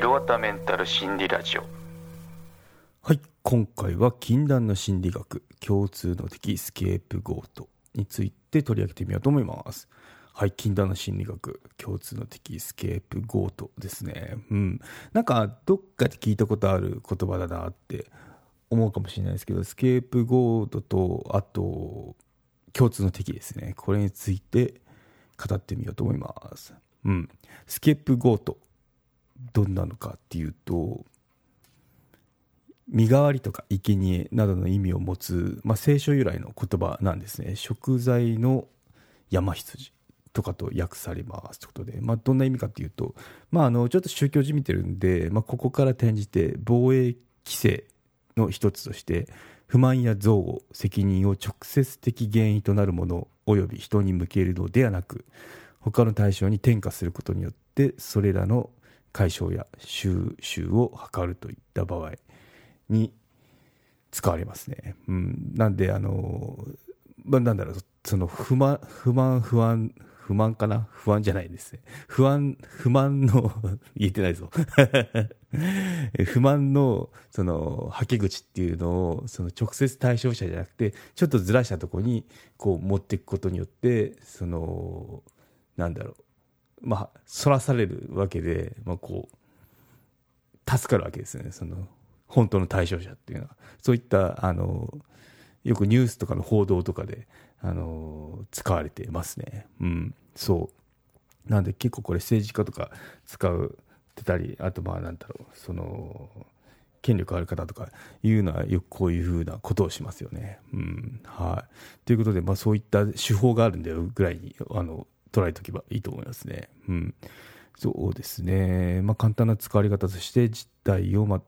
ヒロワタメンタル心理ラジオ。はい今回は禁断の心理学共通の敵スケープゴートについて取り上げてみようと思います。はい禁断の心理学共通の敵スケープゴートですね。うん。なんかどっかで聞いたことある言葉だなって思うかもしれないですけどスケープゴートとあと共通の敵ですね。これについて語ってみようと思います。うん。スケープゴート。どんなのかっていうと身代わりとか生贄などの意味を持つ、まあ、聖書由来の言葉なんですね。食材の山羊とかと訳されますということで、まあ、どんな意味かっていうと、まあ、あのちょっと宗教じみてるんで、まあ、ここから転じて防衛規制の一つとして不満や憎悪責任を直接的原因となるもの及び人に向けるのではなく他の対象に転嫁することによってそれらの解消や収集を図るといった場合に使われますね。うん、なんであの、まあ、なんだろうその不満不満不安不満かな？不安じゃないですね。不安、不満の 言えてないぞ 不満の、その、はけ口っていうのを、その直接対象者じゃなくて、ちょっとずらしたとこに、こう持っていくことによって、その、なんだろう。まあ、そらされるわけで、まあ、こう、助かるわけですよね。その、本当の対象者っていうのは。そういった、あの、よくニュースとかの報道とかで、あの、使われてますね。うん。そう。なんで結構これ政治家とか使うてたり、あとまあなんだろう、その、権力ある方とかいうのはよくこういうふうなことをしますよね。うん。はい。ということで、まあそういった手法があるんだよぐらいに、あの、捉えておけばいいと思いますね。うん。そうですね。まあ簡単な使われ方として実態を、ま、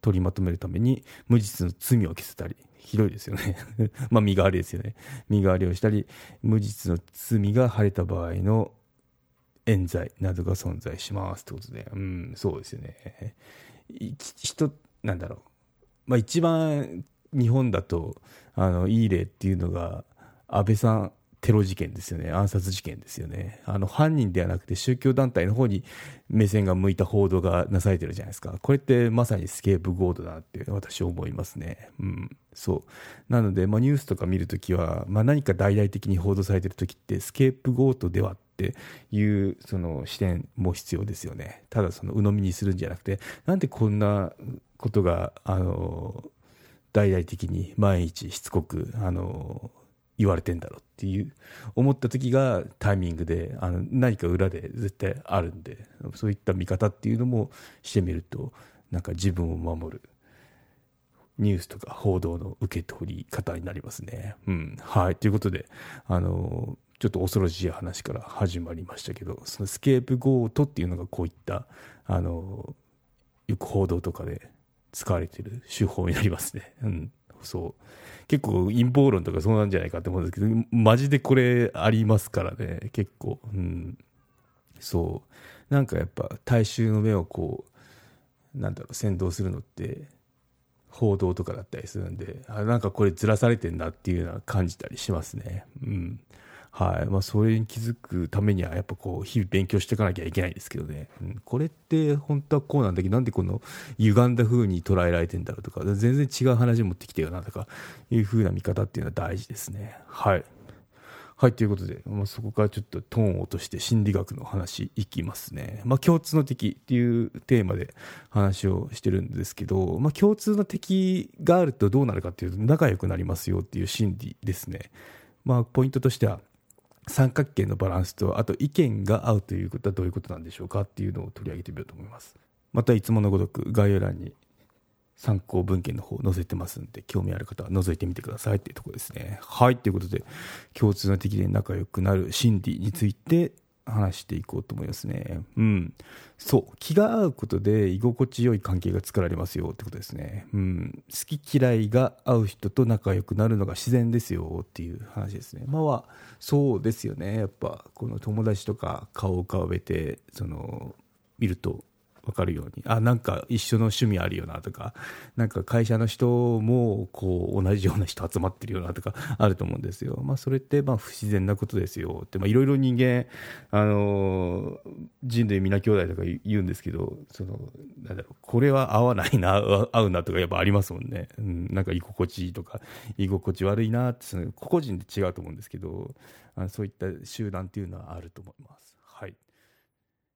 取りまとめるために無実の罪を消せたり、ひどいですよね まあ身代わりですよね。身代わりをしたり、無実の罪が晴れた場合の冤罪などが存在しますってことで、うん、そうですよね。人、なんだろう。まあ一番日本だと、あの、いい例っていうのが、安倍さんテロ事件ですよね、暗殺事件ですよね、あの犯人ではなくて宗教団体の方に目線が向いた報道がなされてるじゃないですか、これってまさにスケープゴードだなって私、思いますね。うん、そう。なので、まあ、ニュースとか見るときは、まあ、何か大々的に報道されてるときって、スケープゴートではっていうその視点も必要ですよね、ただその鵜呑みにするんじゃなくて、なんでこんなことが、あの大々的に毎日しつこく、あの言われてんだろうっていう思った時がタイミングであの何か裏で絶対あるんでそういった見方っていうのもしてみるとなんか自分を守るニュースとか報道の受け取り方になりますね。うん、はいということであのちょっと恐ろしい話から始まりましたけどそのスケープゴートっていうのがこういったあのよく報道とかで使われている手法になりますね。うんそう。結構陰謀論とかそうなんじゃないかって思うんですけどマジでこれありますからね。結構。うん。そう。なんかやっぱ大衆の目をこうなんだろう先導するのって報道とかだったりするんであなんかこれずらされてんなっていうのは感じたりしますね。うん。はい。まあ、それに気づくためにはやっぱこう日々勉強していかなきゃいけないですけどね、うん、これって本当はこうなんだけどなんでこの歪んだ風に捉えられてんだろうとか全然違う話持ってきてよなとかいう風な見方っていうのは大事ですね。はい。はい、ということで、まあ、そこからちょっとトーンを落として心理学の話いきますね。まあ、共通の敵っていうテーマで話をしてるんですけど、まあ、共通の敵があるとどうなるかっていうと仲良くなりますよっていう心理ですね。まあ、ポイントとしては、三角形のバランスとあと意見が合うということはどういうことなんでしょうかっていうのを取り上げてみようと思います。またいつものごとく概要欄に参考文献の方載せてますんで興味ある方は覗いてみてくださいっていうところですね。はいということで共通の敵で仲良くなる心理について話していこうと思いますね。うん。そう。気が合うことで居心地よい関係が作られますよってことですね。うん。好き嫌いが合う人と仲良くなるのが自然ですよっていう話ですね。まあ、そうですよね。やっぱ、この友達とか顔を浮かべて、その、見ると分かるように。あなんか一緒の趣味あるよなとか。なんか会社の人もこう同じような人集まってるよなとかあると思うんですよ、まあ、それってまあ不自然なことですよって。いろいろ人間、あの人類皆兄弟とか言うんですけどそのなんだろうこれは合わないな合うなとかやっぱありますもんね、うん、なんか居心地いいとか居心地悪いなって個々人で違うと思うんですけどあそういった集団っていうのはあると思います。はい。